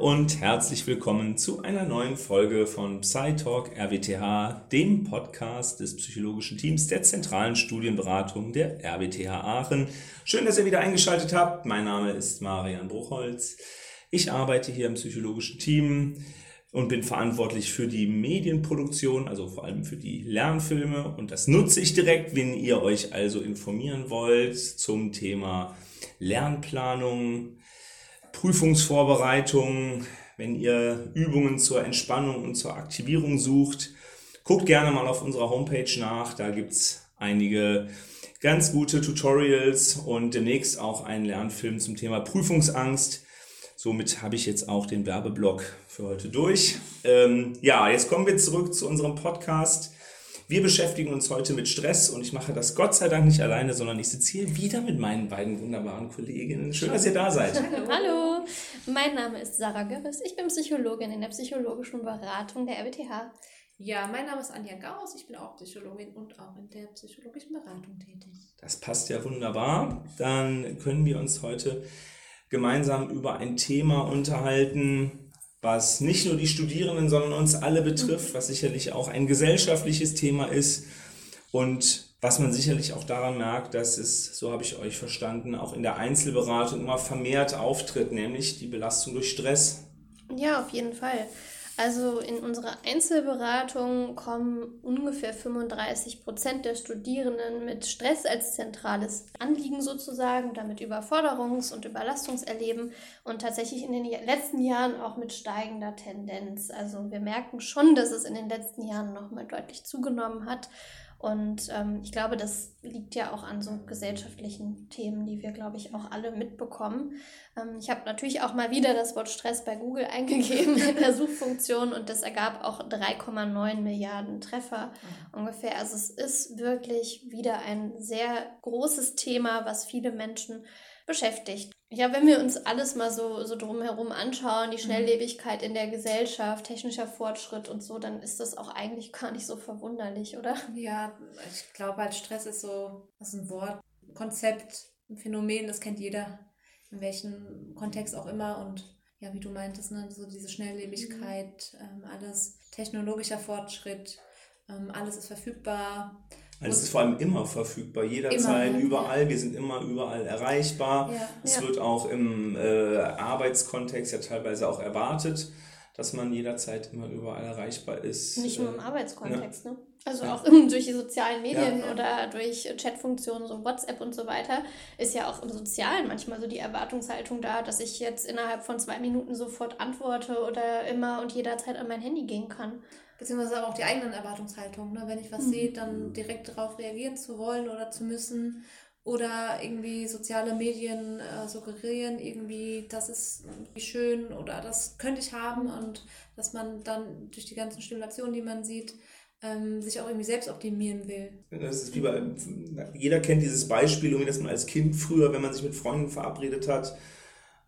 und herzlich willkommen zu einer neuen Folge von PsyTalk RWTH, dem Podcast des psychologischen Teams der zentralen Studienberatung der RWTH Aachen. Schön, dass ihr wieder eingeschaltet habt. Mein Name ist Marian Bruchholz. Ich arbeite hier im psychologischen Team und bin verantwortlich für die Medienproduktion, also vor allem für die Lernfilme. Und das nutze ich direkt, wenn ihr euch also informieren wollt zum Thema Lernplanung, Prüfungsvorbereitung, wenn ihr Übungen zur Entspannung und zur Aktivierung sucht. Guckt gerne mal auf unserer Homepage nach, da gibt's einige ganz gute Tutorials und demnächst auch einen Lernfilm zum Thema Prüfungsangst. Somit habe ich jetzt auch den Werbeblock für heute durch. Ähm, ja, jetzt kommen wir zurück zu unserem Podcast. Wir beschäftigen uns heute mit Stress und ich mache das Gott sei Dank nicht alleine, sondern ich sitze hier wieder mit meinen beiden wunderbaren Kolleginnen. Schön, dass ihr da seid. Hallo, mein Name ist Sarah Görres. Ich bin Psychologin in der psychologischen Beratung der RWTH. Ja, mein Name ist Anja Gauss. Ich bin auch Psychologin und auch in der psychologischen Beratung tätig. Das passt ja wunderbar. Dann können wir uns heute gemeinsam über ein Thema unterhalten, was nicht nur die Studierenden, sondern uns alle betrifft, was sicherlich auch ein gesellschaftliches Thema ist und was man sicherlich auch daran merkt, dass es, so habe ich euch verstanden, auch in der Einzelberatung immer vermehrt auftritt, nämlich die Belastung durch Stress. Ja, auf jeden Fall. Also in unserer Einzelberatung kommen ungefähr 35 Prozent der Studierenden mit Stress als zentrales Anliegen sozusagen, damit Überforderungs- und Überlastungserleben und tatsächlich in den letzten Jahren auch mit steigender Tendenz. Also wir merken schon, dass es in den letzten Jahren nochmal deutlich zugenommen hat. Und ähm, ich glaube, das liegt ja auch an so gesellschaftlichen Themen, die wir, glaube ich, auch alle mitbekommen. Ähm, ich habe natürlich auch mal wieder das Wort Stress bei Google eingegeben in der Suchfunktion und das ergab auch 3,9 Milliarden Treffer mhm. ungefähr. Also es ist wirklich wieder ein sehr großes Thema, was viele Menschen beschäftigt. Ja, wenn wir uns alles mal so, so drumherum anschauen, die mhm. Schnelllebigkeit in der Gesellschaft, technischer Fortschritt und so, dann ist das auch eigentlich gar nicht so verwunderlich, oder? Ja, ich glaube halt, Stress ist so, das ist ein Wort, ein Konzept, ein Phänomen, das kennt jeder, in welchem Kontext auch immer und ja, wie du meintest, ne, so diese Schnelllebigkeit, mhm. ähm, alles technologischer Fortschritt, ähm, alles ist verfügbar. Also es ist vor allem immer verfügbar, jederzeit, immer, überall. Ja. Wir sind immer überall erreichbar. Ja, es ja. wird auch im äh, Arbeitskontext ja teilweise auch erwartet, dass man jederzeit immer überall erreichbar ist. Nicht nur im äh, Arbeitskontext, ne? Also auch durch die sozialen Medien oder durch Chatfunktionen, so WhatsApp und so weiter, ist ja auch im Sozialen manchmal so die Erwartungshaltung da, dass ich jetzt innerhalb von zwei Minuten sofort antworte oder immer und jederzeit an mein Handy gehen kann beziehungsweise aber auch die eigenen Erwartungshaltungen. Ne? Wenn ich was mhm. sehe, dann direkt darauf reagieren zu wollen oder zu müssen oder irgendwie soziale Medien äh, suggerieren, irgendwie, das ist schön oder das könnte ich haben und dass man dann durch die ganzen Stimulationen, die man sieht, ähm, sich auch irgendwie selbst optimieren will. Das ist wie bei, jeder kennt dieses Beispiel, dass man als Kind früher, wenn man sich mit Freunden verabredet hat,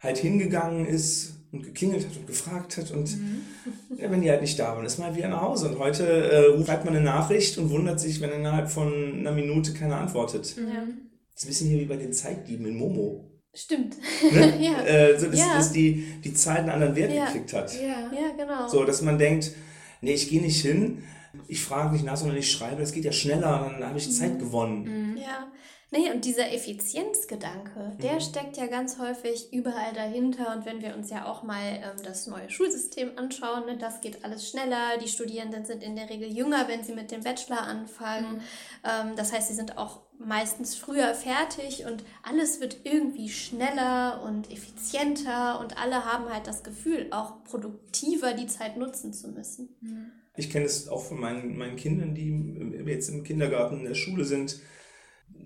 halt hingegangen ist und geklingelt hat und gefragt hat und mhm. ja, wenn die halt nicht da waren, ist man halt wieder nach Hause. Und heute äh, schreibt man eine Nachricht und wundert sich, wenn innerhalb von einer Minute keiner antwortet. Ja. Das ist ein bisschen hier wie bei den Zeitdieben in Momo. Stimmt. Ne? ja. Äh, so, dass, ja. dass die, die Zeit einen anderen Wert ja. gekriegt hat. Ja. ja, genau. So, dass man denkt, nee, ich gehe nicht hin, ich frage nicht nach, sondern ich schreibe, das geht ja schneller, dann habe ich mhm. Zeit gewonnen. Mhm. Ja. Nee, und dieser Effizienzgedanke, der mhm. steckt ja ganz häufig überall dahinter. Und wenn wir uns ja auch mal ähm, das neue Schulsystem anschauen, ne, das geht alles schneller. Die Studierenden sind in der Regel jünger, wenn sie mit dem Bachelor anfangen. Mhm. Ähm, das heißt, sie sind auch meistens früher fertig und alles wird irgendwie schneller und effizienter und alle haben halt das Gefühl, auch produktiver die Zeit nutzen zu müssen. Mhm. Ich kenne es auch von meinen, meinen Kindern, die jetzt im Kindergarten in der Schule sind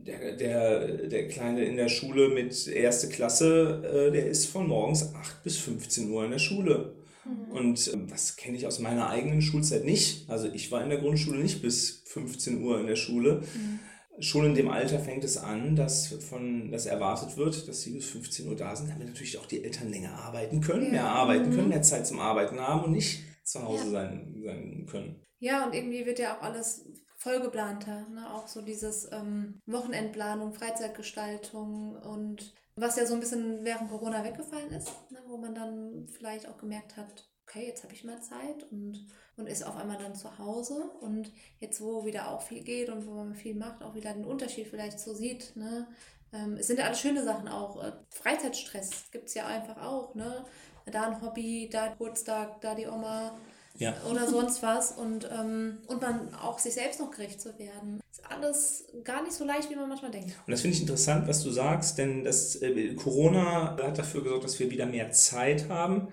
der, der, der Kleine in der Schule mit erste Klasse, äh, der ist von morgens 8 bis 15 Uhr in der Schule. Mhm. Und äh, das kenne ich aus meiner eigenen Schulzeit nicht. Also ich war in der Grundschule nicht bis 15 Uhr in der Schule. Mhm. Schon in dem Alter fängt es an, dass, von, dass erwartet wird, dass sie bis 15 Uhr da sind, damit natürlich auch die Eltern länger arbeiten können, ja. mehr arbeiten können, mhm. mehr Zeit zum Arbeiten haben und nicht zu Hause ja. sein, sein können. Ja, und irgendwie wird ja auch alles vollgeplanter. Ne? Auch so dieses ähm, Wochenendplanung, Freizeitgestaltung und was ja so ein bisschen während Corona weggefallen ist, ne, wo man dann vielleicht auch gemerkt hat, okay, jetzt habe ich mal Zeit und, und ist auf einmal dann zu Hause und jetzt, wo wieder auch viel geht und wo man viel macht, auch wieder den Unterschied vielleicht so sieht, ne, ähm, es sind ja alles schöne Sachen auch. Äh, Freizeitstress gibt es ja einfach auch, ne? Da ein Hobby, da Geburtstag, da die Oma ja. oder sonst was und, ähm, und man auch sich selbst noch gerecht zu werden. Ist alles gar nicht so leicht, wie man manchmal denkt. Und das finde ich interessant, was du sagst, denn das äh, Corona hat dafür gesorgt, dass wir wieder mehr Zeit haben.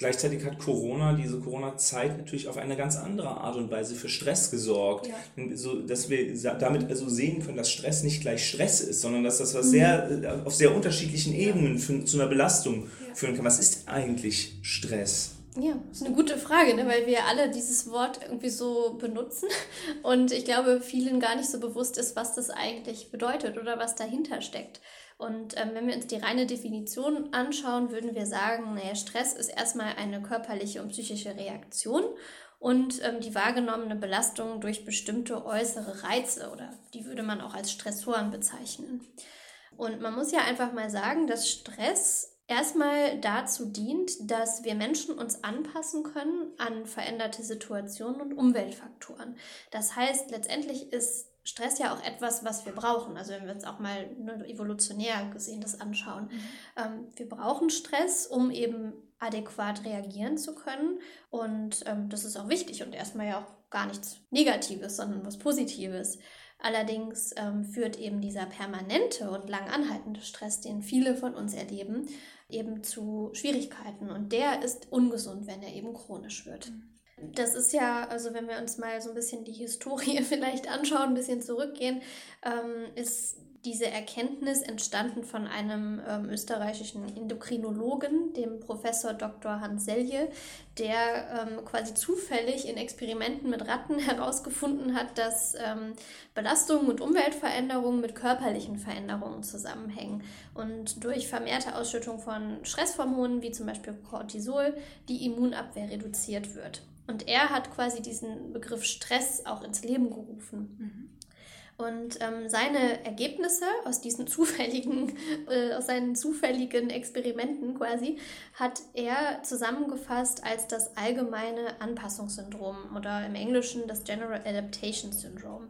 Gleichzeitig hat Corona, diese Corona-Zeit natürlich auf eine ganz andere Art und Weise für Stress gesorgt. Ja. So, dass wir damit also sehen können, dass Stress nicht gleich Stress ist, sondern dass das was mhm. sehr, äh, auf sehr unterschiedlichen Ebenen für, zu einer Belastung ja. führen kann. Was ist eigentlich Stress? Ja, ist eine gute Frage, ne? weil wir alle dieses Wort irgendwie so benutzen und ich glaube, vielen gar nicht so bewusst ist, was das eigentlich bedeutet oder was dahinter steckt. Und ähm, wenn wir uns die reine Definition anschauen, würden wir sagen, naja, Stress ist erstmal eine körperliche und psychische Reaktion und ähm, die wahrgenommene Belastung durch bestimmte äußere Reize oder die würde man auch als Stressoren bezeichnen. Und man muss ja einfach mal sagen, dass Stress erstmal dazu dient, dass wir Menschen uns anpassen können an veränderte Situationen und Umweltfaktoren. Das heißt, letztendlich ist Stress ja auch etwas, was wir brauchen. Also wenn wir uns auch mal nur evolutionär gesehen das anschauen. Mhm. Ähm, wir brauchen Stress, um eben adäquat reagieren zu können. Und ähm, das ist auch wichtig und erstmal ja auch gar nichts Negatives, sondern was Positives. Allerdings ähm, führt eben dieser permanente und lang anhaltende Stress, den viele von uns erleben, eben zu Schwierigkeiten. Und der ist ungesund, wenn er eben chronisch wird. Mhm. Das ist ja, also wenn wir uns mal so ein bisschen die Historie vielleicht anschauen, ein bisschen zurückgehen, ähm, ist diese Erkenntnis entstanden von einem ähm, österreichischen Endokrinologen, dem Professor Dr. Hans Selje, der ähm, quasi zufällig in Experimenten mit Ratten herausgefunden hat, dass ähm, Belastungen und Umweltveränderungen mit körperlichen Veränderungen zusammenhängen und durch vermehrte Ausschüttung von Stresshormonen wie zum Beispiel Cortisol die Immunabwehr reduziert wird. Und er hat quasi diesen Begriff Stress auch ins Leben gerufen. Mhm. Und ähm, seine Ergebnisse aus diesen zufälligen, äh, aus seinen zufälligen Experimenten quasi, hat er zusammengefasst als das allgemeine Anpassungssyndrom oder im Englischen das General Adaptation Syndrome.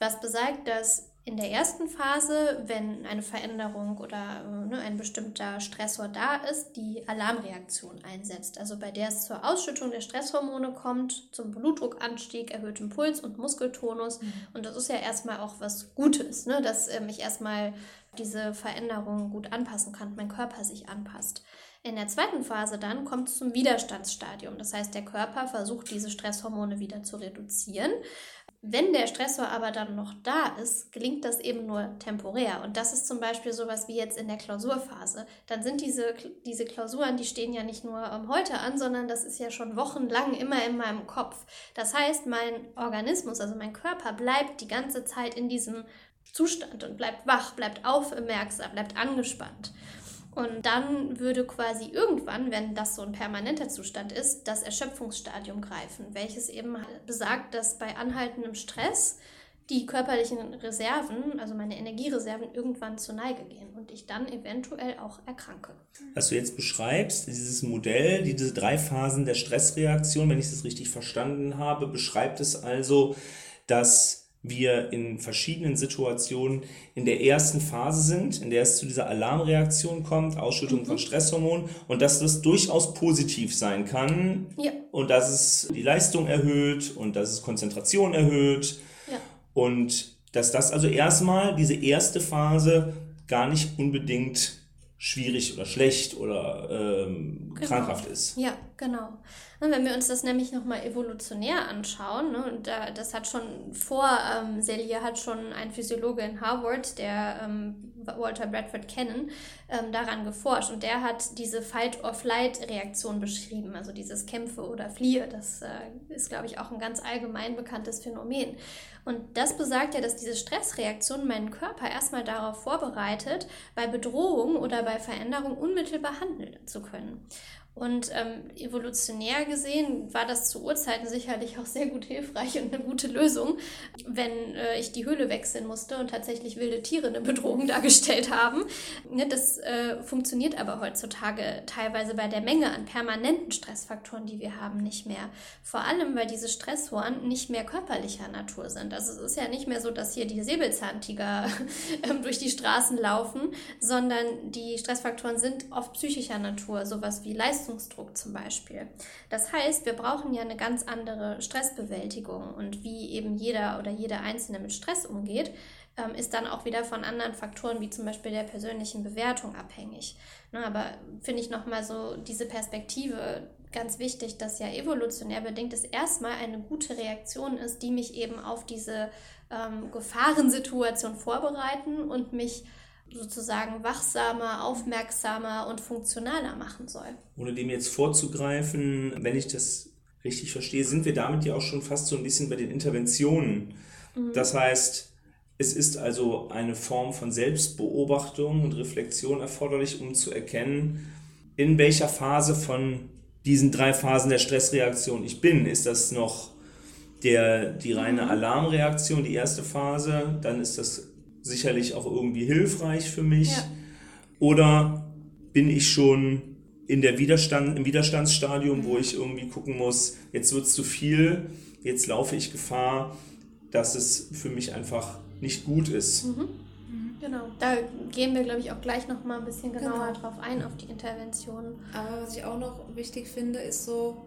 Was besagt, dass in der ersten Phase, wenn eine Veränderung oder ne, ein bestimmter Stressor da ist, die Alarmreaktion einsetzt. Also bei der es zur Ausschüttung der Stresshormone kommt, zum Blutdruckanstieg, erhöhtem Puls und Muskeltonus. Mhm. Und das ist ja erstmal auch was Gutes, ne, dass äh, ich erstmal diese Veränderungen gut anpassen kann, mein Körper sich anpasst. In der zweiten Phase dann kommt es zum Widerstandsstadium. Das heißt, der Körper versucht, diese Stresshormone wieder zu reduzieren. Wenn der Stressor aber dann noch da ist, gelingt das eben nur temporär. Und das ist zum Beispiel sowas wie jetzt in der Klausurphase. Dann sind diese, diese Klausuren, die stehen ja nicht nur um, heute an, sondern das ist ja schon wochenlang immer in meinem Kopf. Das heißt, mein Organismus, also mein Körper bleibt die ganze Zeit in diesem Zustand und bleibt wach, bleibt aufmerksam, bleibt angespannt. Und dann würde quasi irgendwann, wenn das so ein permanenter Zustand ist, das Erschöpfungsstadium greifen, welches eben besagt, dass bei anhaltendem Stress die körperlichen Reserven, also meine Energiereserven, irgendwann zur Neige gehen und ich dann eventuell auch erkranke. Was du jetzt beschreibst, dieses Modell, diese drei Phasen der Stressreaktion, wenn ich das richtig verstanden habe, beschreibt es also, dass wir in verschiedenen Situationen in der ersten Phase sind, in der es zu dieser Alarmreaktion kommt, Ausschüttung mhm. von Stresshormonen und dass das durchaus positiv sein kann ja. und dass es die Leistung erhöht und dass es Konzentration erhöht ja. und dass das also erstmal diese erste Phase gar nicht unbedingt schwierig oder schlecht oder ähm, genau. krankhaft ist. Ja, genau. Wenn wir uns das nämlich nochmal evolutionär anschauen, ne, und da, das hat schon vor ähm, Selye hat schon ein Physiologe in Harvard, der ähm, Walter Bradford kennen, ähm, daran geforscht und der hat diese Fight-or-Flight-Reaktion beschrieben, also dieses Kämpfe oder Fliehe. Das äh, ist, glaube ich, auch ein ganz allgemein bekanntes Phänomen. Und das besagt ja, dass diese Stressreaktion meinen Körper erstmal darauf vorbereitet, bei Bedrohung oder bei Veränderung unmittelbar handeln zu können. Und ähm, evolutionär gesehen war das zu Urzeiten sicherlich auch sehr gut hilfreich und eine gute Lösung, wenn äh, ich die Höhle wechseln musste und tatsächlich wilde Tiere eine Bedrohung dargestellt haben. Ne, das äh, funktioniert aber heutzutage teilweise bei der Menge an permanenten Stressfaktoren, die wir haben, nicht mehr. Vor allem, weil diese Stressoren nicht mehr körperlicher Natur sind. Also es ist ja nicht mehr so, dass hier die Säbelzahntiger ähm, durch die Straßen laufen, sondern die Stressfaktoren sind oft psychischer Natur, sowas wie Leistung Leistungsdruck zum Beispiel. Das heißt, wir brauchen ja eine ganz andere Stressbewältigung und wie eben jeder oder jede Einzelne mit Stress umgeht, ähm, ist dann auch wieder von anderen Faktoren wie zum Beispiel der persönlichen Bewertung abhängig. Ne, aber finde ich nochmal so diese Perspektive ganz wichtig, dass ja evolutionär bedingt es erstmal eine gute Reaktion ist, die mich eben auf diese ähm, Gefahrensituation vorbereiten und mich sozusagen wachsamer, aufmerksamer und funktionaler machen soll. Ohne dem jetzt vorzugreifen, wenn ich das richtig verstehe, sind wir damit ja auch schon fast so ein bisschen bei den Interventionen. Mhm. Das heißt, es ist also eine Form von Selbstbeobachtung und Reflexion erforderlich, um zu erkennen, in welcher Phase von diesen drei Phasen der Stressreaktion ich bin. Ist das noch der, die reine mhm. Alarmreaktion, die erste Phase? Dann ist das sicherlich auch irgendwie hilfreich für mich? Ja. Oder bin ich schon in der Widerstand, im Widerstandsstadium, wo ich irgendwie gucken muss, jetzt wird es zu viel, jetzt laufe ich Gefahr, dass es für mich einfach nicht gut ist. Mhm. Genau, da gehen wir, glaube ich, auch gleich noch mal ein bisschen genauer genau. drauf ein, auf die Interventionen. Aber was ich auch noch wichtig finde, ist so,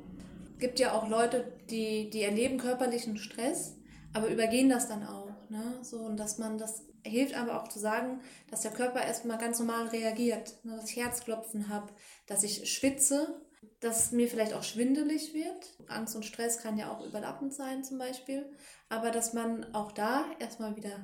es gibt ja auch Leute, die, die erleben körperlichen Stress, aber übergehen das dann auch. Ne? So, und dass man das hilft aber auch zu sagen, dass der Körper erstmal ganz normal reagiert, ne? dass ich Herzklopfen habe, dass ich schwitze, dass mir vielleicht auch schwindelig wird. Angst und Stress kann ja auch überlappend sein zum Beispiel. Aber dass man auch da erstmal wieder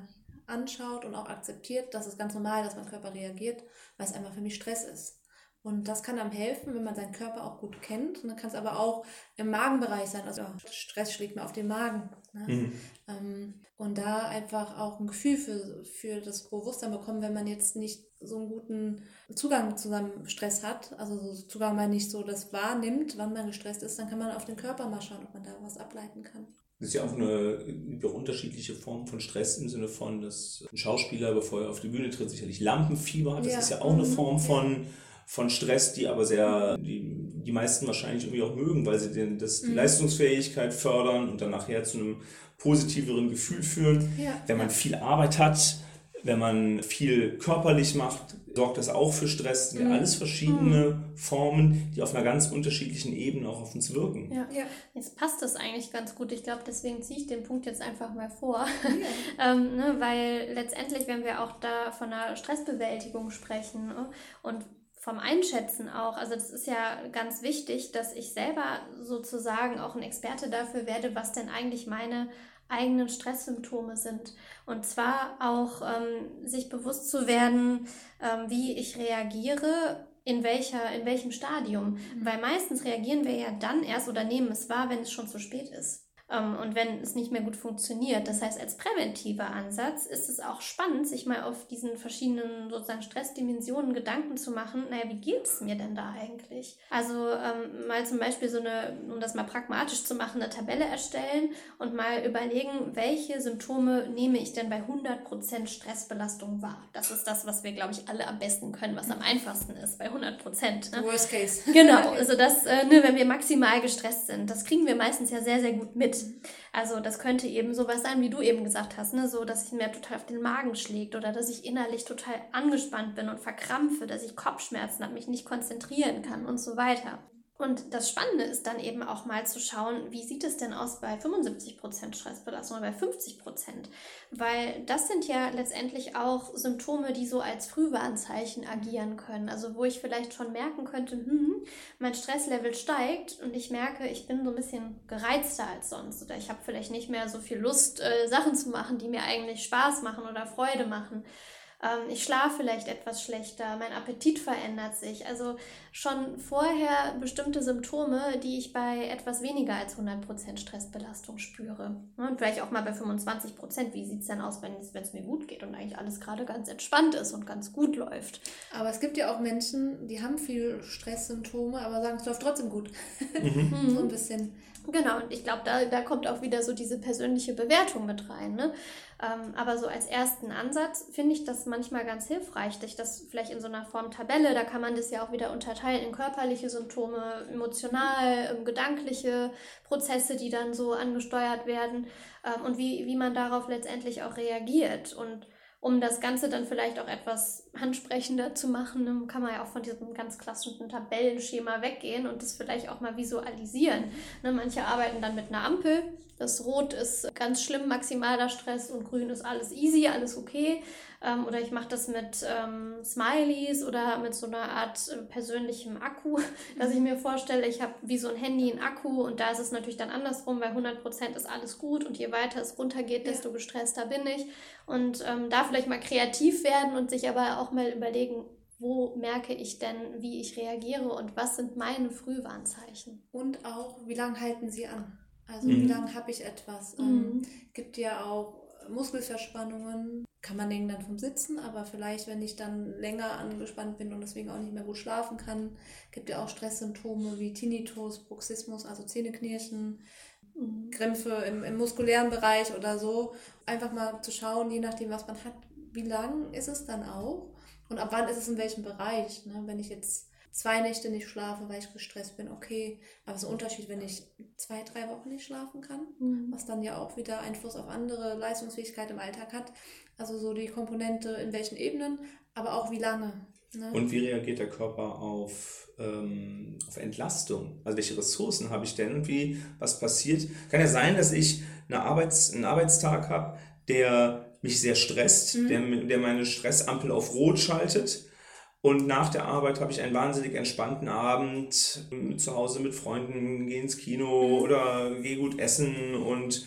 anschaut und auch akzeptiert, dass es ganz normal, dass mein Körper reagiert, weil es einfach für mich Stress ist. Und das kann einem helfen, wenn man seinen Körper auch gut kennt. Und dann kann es aber auch im Magenbereich sein. Also Stress schlägt mir auf den Magen. Ne? Mhm. Ähm, und da einfach auch ein Gefühl für, für das Bewusstsein bekommen, wenn man jetzt nicht so einen guten Zugang zu seinem Stress hat. Also so Zugang man nicht so das wahrnimmt, wann man gestresst ist, dann kann man auf den Körper mal schauen, ob man da was ableiten kann. Das ist ja auch eine, eine unterschiedliche Form von Stress im Sinne von, dass ein Schauspieler, bevor er auf die Bühne tritt, sicherlich Lampenfieber hat. Das ja. ist ja auch eine mhm. Form von... Ja von Stress, die aber sehr, die, die meisten wahrscheinlich irgendwie auch mögen, weil sie den, das, die mhm. Leistungsfähigkeit fördern und dann nachher zu einem positiveren Gefühl führen. Ja. Wenn man viel Arbeit hat, wenn man viel körperlich macht, sorgt das auch für Stress. Das sind ja mhm. alles verschiedene mhm. Formen, die auf einer ganz unterschiedlichen Ebene auch auf uns wirken. Ja, ja. jetzt passt das eigentlich ganz gut. Ich glaube, deswegen ziehe ich den Punkt jetzt einfach mal vor. Ja. ähm, ne, weil letztendlich, wenn wir auch da von einer Stressbewältigung sprechen ne, und vom Einschätzen auch. Also das ist ja ganz wichtig, dass ich selber sozusagen auch ein Experte dafür werde, was denn eigentlich meine eigenen Stresssymptome sind. Und zwar auch ähm, sich bewusst zu werden, ähm, wie ich reagiere, in, welcher, in welchem Stadium. Mhm. Weil meistens reagieren wir ja dann erst oder nehmen es wahr, wenn es schon zu spät ist. Ähm, und wenn es nicht mehr gut funktioniert. Das heißt, als präventiver Ansatz ist es auch spannend, sich mal auf diesen verschiedenen sozusagen Stressdimensionen Gedanken zu machen, naja, wie geht es mir denn da eigentlich? Also ähm, mal zum Beispiel so eine, um das mal pragmatisch zu machen, eine Tabelle erstellen und mal überlegen, welche Symptome nehme ich denn bei 100% Stressbelastung wahr? Das ist das, was wir, glaube ich, alle am besten können, was am einfachsten ist, bei 100%. Ne? Worst case. Genau, also das, äh, ne, wenn wir maximal gestresst sind, das kriegen wir meistens ja sehr, sehr gut mit. Also das könnte eben sowas sein, wie du eben gesagt hast, ne? so dass es mir total auf den Magen schlägt oder dass ich innerlich total angespannt bin und verkrampfe, dass ich Kopfschmerzen habe, mich nicht konzentrieren kann und so weiter. Und das Spannende ist dann eben auch mal zu schauen, wie sieht es denn aus bei 75% Stressbelastung oder bei 50%? Weil das sind ja letztendlich auch Symptome, die so als Frühwarnzeichen agieren können. Also wo ich vielleicht schon merken könnte, hm, mein Stresslevel steigt und ich merke, ich bin so ein bisschen gereizter als sonst oder ich habe vielleicht nicht mehr so viel Lust, äh, Sachen zu machen, die mir eigentlich Spaß machen oder Freude machen. Ähm, ich schlafe vielleicht etwas schlechter, mein Appetit verändert sich. Also schon vorher bestimmte Symptome, die ich bei etwas weniger als 100% Stressbelastung spüre. Und vielleicht auch mal bei 25%. Wie sieht es denn aus, wenn es mir gut geht und eigentlich alles gerade ganz entspannt ist und ganz gut läuft? Aber es gibt ja auch Menschen, die haben viel Stresssymptome, aber sagen, es läuft trotzdem gut. Mhm. so ein bisschen. Genau, und ich glaube, da, da kommt auch wieder so diese persönliche Bewertung mit rein. Ne? Ähm, aber so als ersten Ansatz finde ich das manchmal ganz hilfreich, sich das vielleicht in so einer Form Tabelle, da kann man das ja auch wieder unterteilen in körperliche Symptome, emotional, ähm, gedankliche Prozesse, die dann so angesteuert werden ähm, und wie, wie man darauf letztendlich auch reagiert. Und um das Ganze dann vielleicht auch etwas ansprechender zu machen, kann man ja auch von diesem ganz klassischen Tabellenschema weggehen und das vielleicht auch mal visualisieren. Ne, manche arbeiten dann mit einer Ampel. Das Rot ist ganz schlimm, maximaler Stress und Grün ist alles easy, alles okay. Ähm, oder ich mache das mit ähm, Smileys oder mit so einer Art äh, persönlichem Akku, dass ich mir vorstelle, ich habe wie so ein Handy einen Akku und da ist es natürlich dann andersrum, weil 100% ist alles gut und je weiter es runtergeht, desto gestresster bin ich. Und ähm, da vielleicht mal kreativ werden und sich aber auch mal überlegen, wo merke ich denn, wie ich reagiere und was sind meine Frühwarnzeichen. Und auch, wie lange halten sie an? Also mhm. wie lange habe ich etwas? Mhm. Ähm, gibt ja auch Muskelverspannungen, kann man denken dann vom Sitzen, aber vielleicht, wenn ich dann länger angespannt bin und deswegen auch nicht mehr gut schlafen kann, gibt ja auch Stresssymptome wie Tinnitus, Bruxismus, also Zähneknirschen, mhm. Krämpfe im, im muskulären Bereich oder so. Einfach mal zu schauen, je nachdem, was man hat, wie lang ist es dann auch und ab wann ist es in welchem Bereich. Ne? Wenn ich jetzt zwei Nächte nicht schlafe, weil ich gestresst bin, okay. Aber es ist ein Unterschied, wenn ich zwei, drei Wochen nicht schlafen kann, mhm. was dann ja auch wieder Einfluss auf andere Leistungsfähigkeit im Alltag hat. Also so die Komponente in welchen Ebenen, aber auch wie lange. Ne? Und wie reagiert der Körper auf, ähm, auf Entlastung? Also welche Ressourcen habe ich denn und wie, was passiert? Kann ja sein, dass ich eine Arbeits-, einen Arbeitstag habe, der mich sehr stresst, mhm. der, der meine Stressampel auf Rot schaltet und nach der Arbeit habe ich einen wahnsinnig entspannten Abend ähm, zu Hause mit Freunden, gehe ins Kino mhm. oder gehe gut essen. Und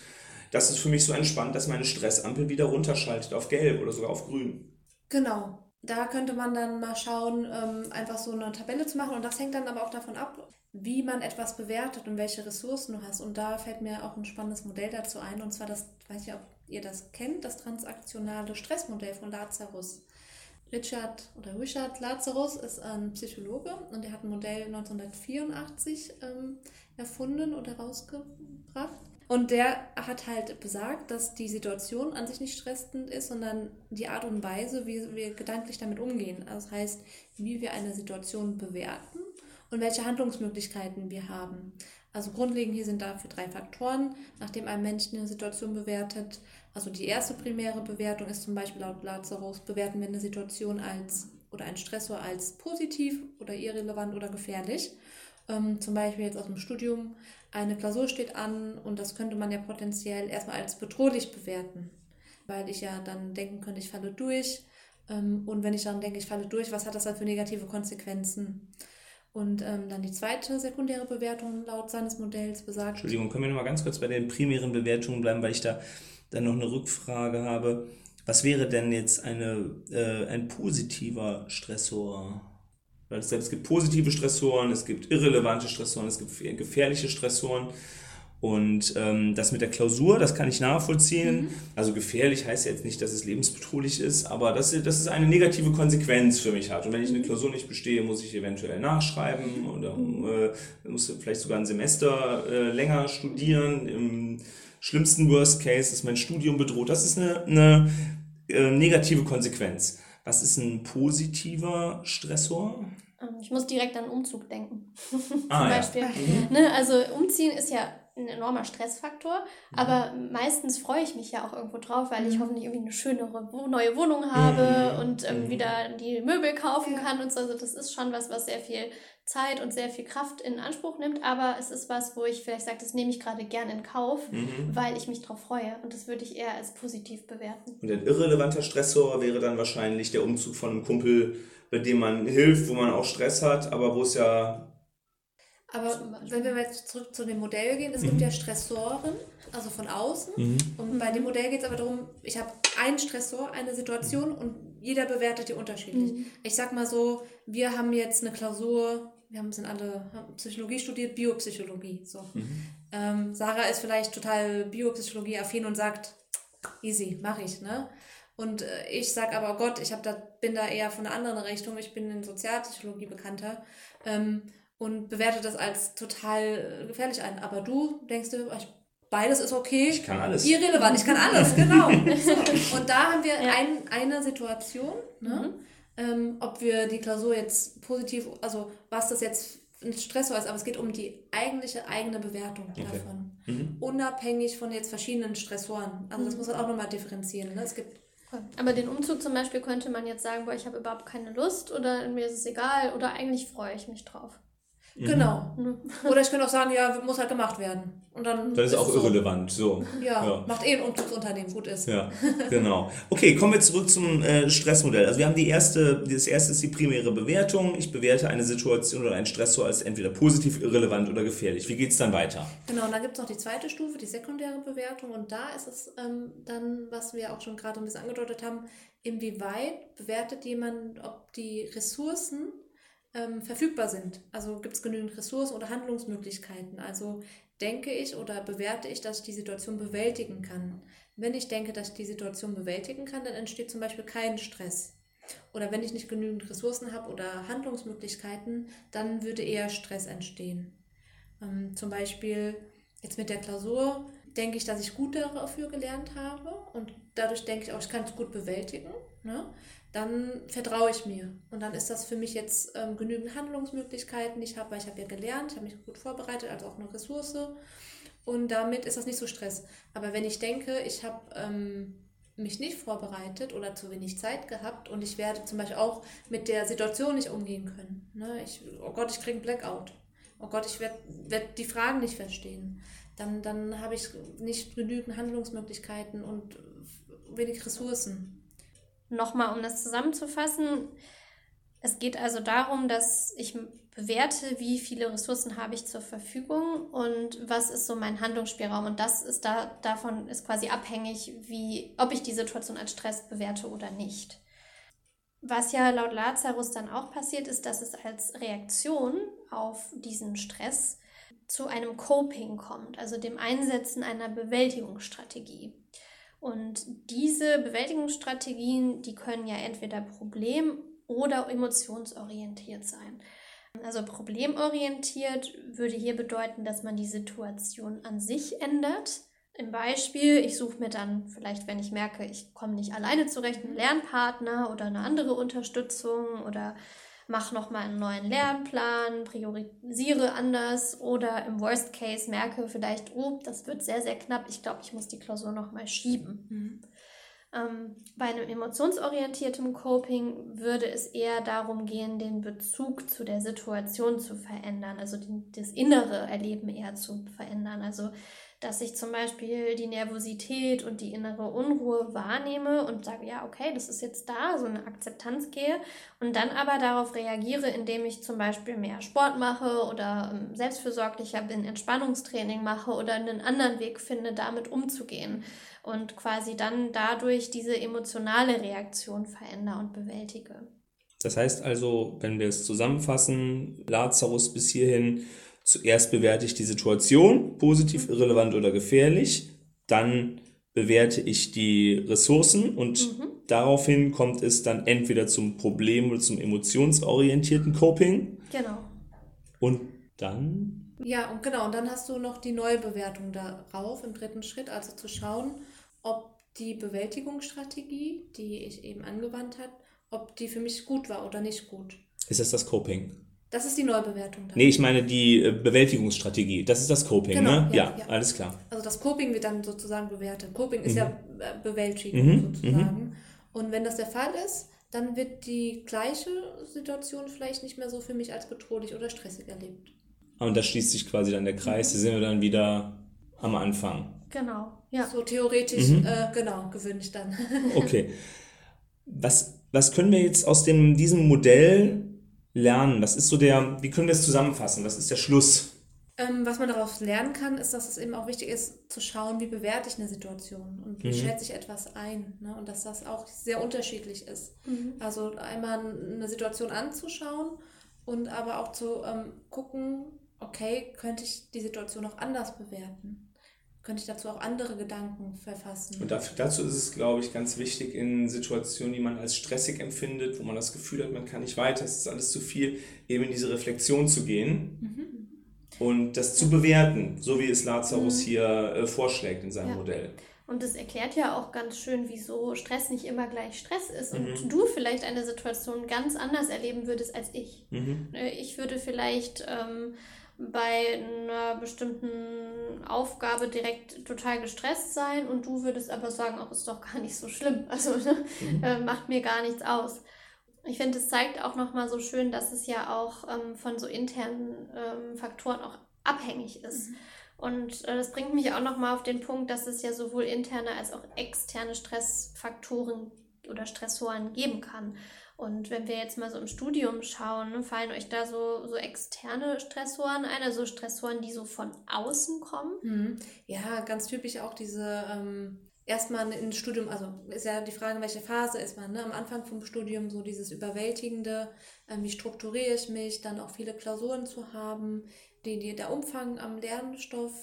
das ist für mich so entspannt, dass meine Stressampel wieder runterschaltet auf Gelb oder sogar auf Grün. Genau. Da könnte man dann mal schauen, ähm, einfach so eine Tabelle zu machen. Und das hängt dann aber auch davon ab, wie man etwas bewertet und welche Ressourcen du hast. Und da fällt mir auch ein spannendes Modell dazu ein. Und zwar das, weiß ich, ob ihr das kennt, das transaktionale Stressmodell von Lazarus. Richard oder Richard Lazarus ist ein Psychologe und er hat ein Modell 1984 ähm, erfunden oder rausgebracht. Und der hat halt besagt, dass die Situation an sich nicht stressend ist, sondern die Art und Weise, wie wir gedanklich damit umgehen. Das heißt, wie wir eine Situation bewerten und welche Handlungsmöglichkeiten wir haben. Also grundlegend hier sind dafür drei Faktoren, nachdem ein Mensch eine Situation bewertet. Also die erste primäre Bewertung ist zum Beispiel laut Lazarus, bewerten wir eine Situation als oder ein Stressor als positiv oder irrelevant oder gefährlich. Ähm, zum Beispiel jetzt aus dem Studium, eine Klausur steht an und das könnte man ja potenziell erstmal als bedrohlich bewerten, weil ich ja dann denken könnte, ich falle durch. Ähm, und wenn ich dann denke, ich falle durch, was hat das dann für negative Konsequenzen? Und ähm, dann die zweite sekundäre Bewertung laut seines Modells besagt. Entschuldigung, können wir noch mal ganz kurz bei den primären Bewertungen bleiben, weil ich da dann noch eine Rückfrage habe. Was wäre denn jetzt eine, äh, ein positiver Stressor? Es gibt positive Stressoren, es gibt irrelevante Stressoren, es gibt gefährliche Stressoren. Und ähm, das mit der Klausur, das kann ich nachvollziehen. Mhm. Also gefährlich heißt jetzt nicht, dass es lebensbedrohlich ist, aber dass, dass es eine negative Konsequenz für mich hat. Und wenn ich eine mhm. Klausur nicht bestehe, muss ich eventuell nachschreiben oder mhm. äh, muss vielleicht sogar ein Semester äh, länger studieren. Im schlimmsten Worst Case ist mein Studium bedroht. Das ist eine, eine äh, negative Konsequenz. Was ist ein positiver Stressor? Ähm, ich muss direkt an Umzug denken. Zum ah, Beispiel. Ja. Mhm. Ne, also umziehen ist ja ein enormer Stressfaktor, mhm. aber meistens freue ich mich ja auch irgendwo drauf, weil ich mhm. hoffentlich irgendwie eine schönere neue Wohnung habe mhm. und ähm, mhm. wieder die Möbel kaufen ja. kann und so. Also das ist schon was, was sehr viel Zeit und sehr viel Kraft in Anspruch nimmt, aber es ist was, wo ich vielleicht sage, das nehme ich gerade gern in Kauf, mhm. weil ich mich darauf freue und das würde ich eher als positiv bewerten. Und ein irrelevanter Stressor wäre dann wahrscheinlich der Umzug von einem Kumpel, bei dem man hilft, wo man auch Stress hat, aber wo es ja Aber wenn wir jetzt zurück zu dem Modell gehen, es mhm. gibt ja Stressoren, also von außen. Mhm. Und bei dem Modell geht es aber darum, ich habe einen Stressor, eine Situation und jeder bewertet die unterschiedlich. Mhm. Ich sag mal so, wir haben jetzt eine Klausur, wir haben, sind alle haben Psychologie studiert, Biopsychologie. So. Mhm. Ähm, Sarah ist vielleicht total Biopsychologie-affin und sagt, easy, mache ich. Ne? Und äh, ich sage aber, oh Gott, ich da, bin da eher von einer anderen Richtung, ich bin in Sozialpsychologie bekannter. Ähm, und bewerte das als total gefährlich ein. Aber du denkst dir, beides ist okay. Ich kann alles. Irrelevant, ich kann alles, genau. Und da haben wir ja. ein, eine Situation, ne? Mhm. Ähm, ob wir die Klausur jetzt positiv, also was das jetzt ein Stressor ist, aber es geht um die eigentliche eigene Bewertung okay. davon. Mhm. Unabhängig von jetzt verschiedenen Stressoren. Also das mhm. muss man auch nochmal differenzieren. Ne? Es gibt aber den Umzug zum Beispiel könnte man jetzt sagen, boah, ich habe überhaupt keine Lust oder mir ist es egal oder eigentlich freue ich mich drauf. Mhm. Genau. Oder ich könnte auch sagen, ja, muss halt gemacht werden. Und dann das ist, auch so. irrelevant. So. Ja, ja, macht eh ein Umzugsunternehmen, gut ist. Ja, genau. Okay, kommen wir zurück zum äh, Stressmodell. Also wir haben die erste, das erste ist die primäre Bewertung. Ich bewerte eine Situation oder einen Stressor als entweder positiv, irrelevant oder gefährlich. Wie geht es dann weiter? Genau, und dann gibt es noch die zweite Stufe, die sekundäre Bewertung. Und da ist es ähm, dann, was wir auch schon gerade ein bisschen angedeutet haben, inwieweit bewertet jemand, ob die Ressourcen ähm, verfügbar sind. Also gibt es genügend Ressourcen oder Handlungsmöglichkeiten. Also denke ich oder bewerte ich, dass ich die Situation bewältigen kann. Wenn ich denke, dass ich die Situation bewältigen kann, dann entsteht zum Beispiel kein Stress. Oder wenn ich nicht genügend Ressourcen habe oder Handlungsmöglichkeiten, dann würde eher Stress entstehen. Ähm, zum Beispiel jetzt mit der Klausur denke ich, dass ich gut dafür gelernt habe und dadurch denke ich auch, ich kann es gut bewältigen. Ne? Dann vertraue ich mir. Und dann ist das für mich jetzt ähm, genügend Handlungsmöglichkeiten, ich habe, weil ich habe ja gelernt, ich habe mich gut vorbereitet, also auch eine Ressource. Und damit ist das nicht so Stress. Aber wenn ich denke, ich habe ähm, mich nicht vorbereitet oder zu wenig Zeit gehabt und ich werde zum Beispiel auch mit der Situation nicht umgehen können. Ne? Ich, oh Gott, ich kriege einen Blackout. Oh Gott, ich werde werd die Fragen nicht verstehen. Dann, dann habe ich nicht genügend Handlungsmöglichkeiten und wenig Ressourcen. Nochmal, um das zusammenzufassen, es geht also darum, dass ich bewerte, wie viele Ressourcen habe ich zur Verfügung und was ist so mein Handlungsspielraum. Und das ist da, davon ist quasi abhängig, wie, ob ich die Situation als Stress bewerte oder nicht. Was ja laut Lazarus dann auch passiert, ist, dass es als Reaktion auf diesen Stress zu einem Coping kommt, also dem Einsetzen einer Bewältigungsstrategie. Und diese Bewältigungsstrategien, die können ja entweder problem- oder emotionsorientiert sein. Also problemorientiert würde hier bedeuten, dass man die Situation an sich ändert. Im Beispiel, ich suche mir dann vielleicht, wenn ich merke, ich komme nicht alleine zurecht, einen Lernpartner oder eine andere Unterstützung oder mache nochmal einen neuen Lernplan, priorisiere anders oder im Worst Case merke vielleicht, oh, das wird sehr, sehr knapp, ich glaube, ich muss die Klausur nochmal schieben. Mhm. Ähm, bei einem emotionsorientierten Coping würde es eher darum gehen, den Bezug zu der Situation zu verändern, also die, das innere Erleben eher zu verändern. Also dass ich zum Beispiel die Nervosität und die innere Unruhe wahrnehme und sage, ja, okay, das ist jetzt da, so eine Akzeptanz gehe und dann aber darauf reagiere, indem ich zum Beispiel mehr Sport mache oder ähm, selbstfürsorglicher bin, Entspannungstraining mache oder einen anderen Weg finde, damit umzugehen und quasi dann dadurch diese emotionale Reaktion verändere und bewältige. Das heißt also, wenn wir es zusammenfassen, Lazarus bis hierhin, Zuerst bewerte ich die Situation, positiv, irrelevant oder gefährlich. Dann bewerte ich die Ressourcen und mhm. daraufhin kommt es dann entweder zum Problem oder zum emotionsorientierten Coping. Genau. Und dann? Ja, und genau, und dann hast du noch die Neubewertung darauf im dritten Schritt, also zu schauen, ob die Bewältigungsstrategie, die ich eben angewandt habe, ob die für mich gut war oder nicht gut. Ist das das Coping? Das ist die Neubewertung. Dann. Nee, ich meine die äh, Bewältigungsstrategie. Das ist das Coping, genau, ne? Ja, ja, alles klar. Also das Coping wird dann sozusagen bewertet. Coping ist mhm. ja äh, Bewältigung mhm. sozusagen. Mhm. Und wenn das der Fall ist, dann wird die gleiche Situation vielleicht nicht mehr so für mich als bedrohlich oder stressig erlebt. Ah, und da schließt sich quasi dann der Kreis. Mhm. Da sind wir dann wieder am Anfang. Genau, ja. So theoretisch, mhm. äh, genau, gewünscht dann. okay. Was, was können wir jetzt aus dem, diesem Modell lernen? Was ist so der, wie können wir es zusammenfassen? Was ist der Schluss? Ähm, was man daraus lernen kann, ist, dass es eben auch wichtig ist, zu schauen, wie bewerte ich eine Situation und wie mhm. schätze ich etwas ein. Ne? Und dass das auch sehr unterschiedlich ist. Mhm. Also einmal eine Situation anzuschauen und aber auch zu ähm, gucken, okay, könnte ich die Situation auch anders bewerten? Könnte ich dazu auch andere Gedanken verfassen? Und dafür, dazu ist es, glaube ich, ganz wichtig in Situationen, die man als stressig empfindet, wo man das Gefühl hat, man kann nicht weiter, es ist alles zu viel, eben in diese Reflexion zu gehen. Mhm und das zu bewerten, so wie es Lazarus mhm. hier äh, vorschlägt in seinem ja. Modell. Und das erklärt ja auch ganz schön, wieso Stress nicht immer gleich Stress ist und mhm. du vielleicht eine Situation ganz anders erleben würdest als ich. Mhm. Äh, ich würde vielleicht ähm, bei einer bestimmten Aufgabe direkt total gestresst sein und du würdest aber sagen, auch ist doch gar nicht so schlimm. Also ne, mhm. äh, macht mir gar nichts aus. Ich finde, es zeigt auch nochmal so schön, dass es ja auch ähm, von so internen ähm, Faktoren auch abhängig ist. Mhm. Und äh, das bringt mich auch nochmal auf den Punkt, dass es ja sowohl interne als auch externe Stressfaktoren oder Stressoren geben kann. Und wenn wir jetzt mal so im Studium schauen, ne, fallen euch da so, so externe Stressoren ein, also Stressoren, die so von außen kommen? Mhm. Ja, ganz typisch auch diese ähm, erstmal ins Studium, also ist ja die Frage, welche Phase ist man, ne? Am Anfang vom Studium so dieses Überwältigende, äh, wie strukturiere ich mich, dann auch viele Klausuren zu haben, die, die, der Umfang am Lernstoff,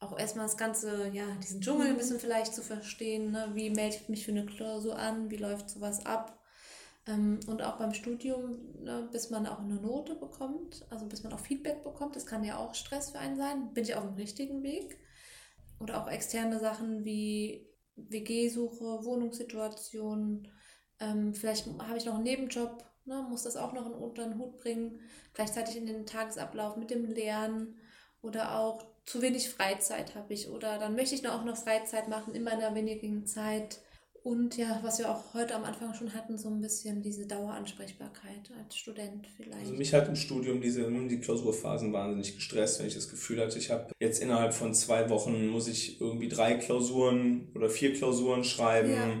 auch erstmal das Ganze, ja, diesen Dschungel ein mhm. bisschen vielleicht zu verstehen, ne? wie melde ich mich für eine Klausur an, wie läuft sowas ab. Ähm, und auch beim Studium, ne, bis man auch eine Note bekommt, also bis man auch Feedback bekommt, das kann ja auch Stress für einen sein. Bin ich auf dem richtigen Weg? Oder auch externe Sachen wie WG-Suche, Wohnungssituation. Ähm, vielleicht habe ich noch einen Nebenjob, ne, muss das auch noch unter den Hut bringen. Gleichzeitig in den Tagesablauf mit dem Lernen oder auch zu wenig Freizeit habe ich oder dann möchte ich noch auch noch Freizeit machen in meiner wenigen Zeit. Und ja, was wir auch heute am Anfang schon hatten, so ein bisschen diese Daueransprechbarkeit als Student vielleicht. Also mich hat im Studium diese die Klausurphasen wahnsinnig gestresst, wenn ich das Gefühl hatte, ich habe jetzt innerhalb von zwei Wochen muss ich irgendwie drei Klausuren oder vier Klausuren schreiben, ja.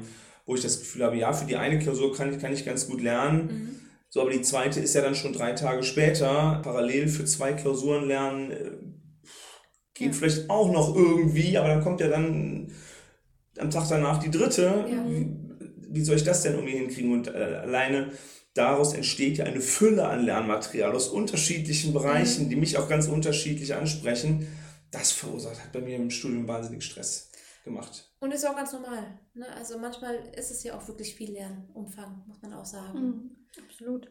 wo ich das Gefühl habe, ja, für die eine Klausur kann ich, kann ich ganz gut lernen. Mhm. So, aber die zweite ist ja dann schon drei Tage später. Parallel für zwei Klausuren lernen äh, geht ja. vielleicht auch noch irgendwie, aber dann kommt ja dann am Tag danach die dritte. Ja. Wie, wie, soll ich das denn irgendwie hinkriegen? Und äh, alleine daraus entsteht ja eine Fülle an Lernmaterial aus unterschiedlichen Bereichen, mhm. die mich auch ganz unterschiedlich ansprechen. Das verursacht hat bei mir im Studium wahnsinnig Stress gemacht. Und ist auch ganz normal. Ne? Also manchmal ist es ja auch wirklich viel Lernumfang, muss man auch sagen. Mhm, absolut.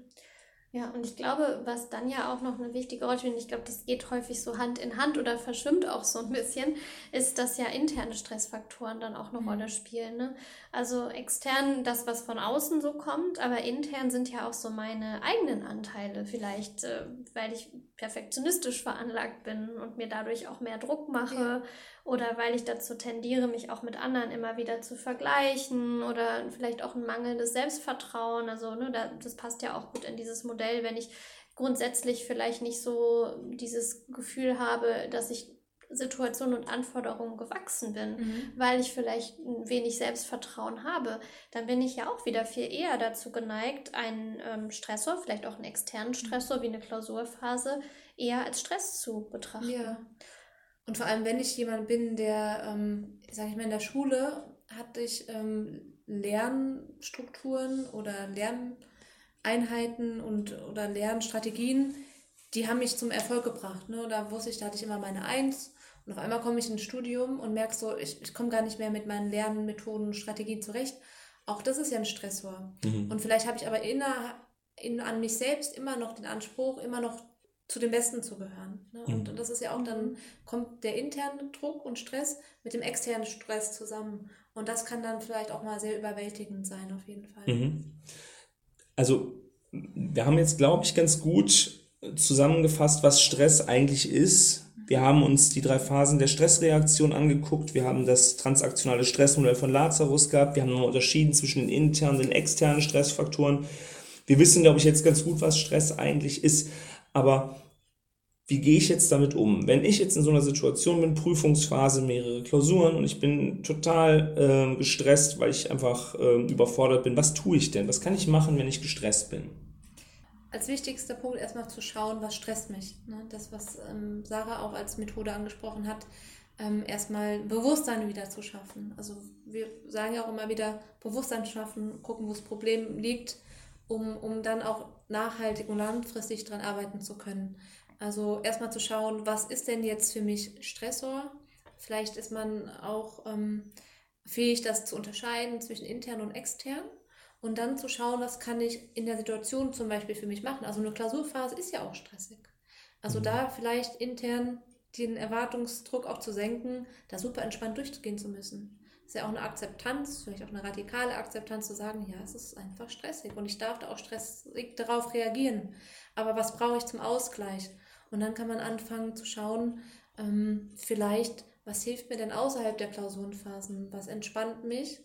Ja, und ich glaube, was dann ja auch noch eine wichtige Rolle spielt, ich glaube, das geht häufig so Hand in Hand oder verschwimmt auch so ein bisschen, ist, dass ja interne Stressfaktoren dann auch eine mhm. Rolle spielen. Ne? Also extern das, was von außen so kommt, aber intern sind ja auch so meine eigenen Anteile. Vielleicht, äh, weil ich perfektionistisch veranlagt bin und mir dadurch auch mehr Druck mache. Ja oder weil ich dazu tendiere, mich auch mit anderen immer wieder zu vergleichen oder vielleicht auch ein mangelndes Selbstvertrauen. Also, ne, das passt ja auch gut in dieses Modell, wenn ich grundsätzlich vielleicht nicht so dieses Gefühl habe, dass ich Situationen und Anforderungen gewachsen bin, mhm. weil ich vielleicht ein wenig Selbstvertrauen habe, dann bin ich ja auch wieder viel eher dazu geneigt, einen ähm, Stressor, vielleicht auch einen externen Stressor mhm. wie eine Klausurphase, eher als Stress zu betrachten. Ja. Und vor allem, wenn ich jemand bin, der, ähm, sage ich mal, in der Schule hatte ich ähm, Lernstrukturen oder Lerneinheiten und oder Lernstrategien, die haben mich zum Erfolg gebracht. Ne? Da wusste ich, da hatte ich immer meine Eins und auf einmal komme ich ins Studium und merke so, ich, ich komme gar nicht mehr mit meinen Lernmethoden, Strategien zurecht. Auch das ist ja ein Stressor. Mhm. Und vielleicht habe ich aber inner, in, an mich selbst immer noch den Anspruch, immer noch zu den Besten zu gehören. Ne? Und, mhm. das ist ja auch dann, kommt der interne Druck und Stress mit dem externen Stress zusammen. Und das kann dann vielleicht auch mal sehr überwältigend sein, auf jeden Fall. Mhm. Also, wir haben jetzt, glaube ich, ganz gut zusammengefasst, was Stress eigentlich ist. Wir haben uns die drei Phasen der Stressreaktion angeguckt. Wir haben das transaktionale Stressmodell von Lazarus gehabt. Wir haben nochmal unterschieden zwischen den internen und den externen Stressfaktoren. Wir wissen, glaube ich, jetzt ganz gut, was Stress eigentlich ist. Aber wie gehe ich jetzt damit um? Wenn ich jetzt in so einer Situation bin, Prüfungsphase, mehrere Klausuren und ich bin total äh, gestresst, weil ich einfach äh, überfordert bin, was tue ich denn? Was kann ich machen, wenn ich gestresst bin? als wichtigster Punkt erstmal zu schauen, was stresst mich. Ne? Das, was ähm, Sarah auch als Methode angesprochen hat, ähm, erstmal Bewusstsein wieder zu schaffen. Also wir sagen ja auch immer wieder, Bewusstsein schaffen, gucken, wo das Problem liegt, um, um dann auch nachhaltig und langfristig daran arbeiten zu können. Also erstmal zu schauen, was ist denn jetzt für mich Stressor? Vielleicht ist man auch ähm, fähig, das zu unterscheiden zwischen intern und extern und dann zu schauen, was kann ich in der Situation zum Beispiel für mich machen. Also eine Klausurphase ist ja auch stressig. Also mhm. da vielleicht intern den Erwartungsdruck auch zu senken, da super entspannt durchgehen zu müssen. Ist ja auch eine Akzeptanz, vielleicht auch eine radikale Akzeptanz zu sagen, ja, es ist einfach stressig und ich darf da auch stressig darauf reagieren. Aber was brauche ich zum Ausgleich? Und dann kann man anfangen zu schauen, ähm, vielleicht, was hilft mir denn außerhalb der Klausurenphasen? Was entspannt mich?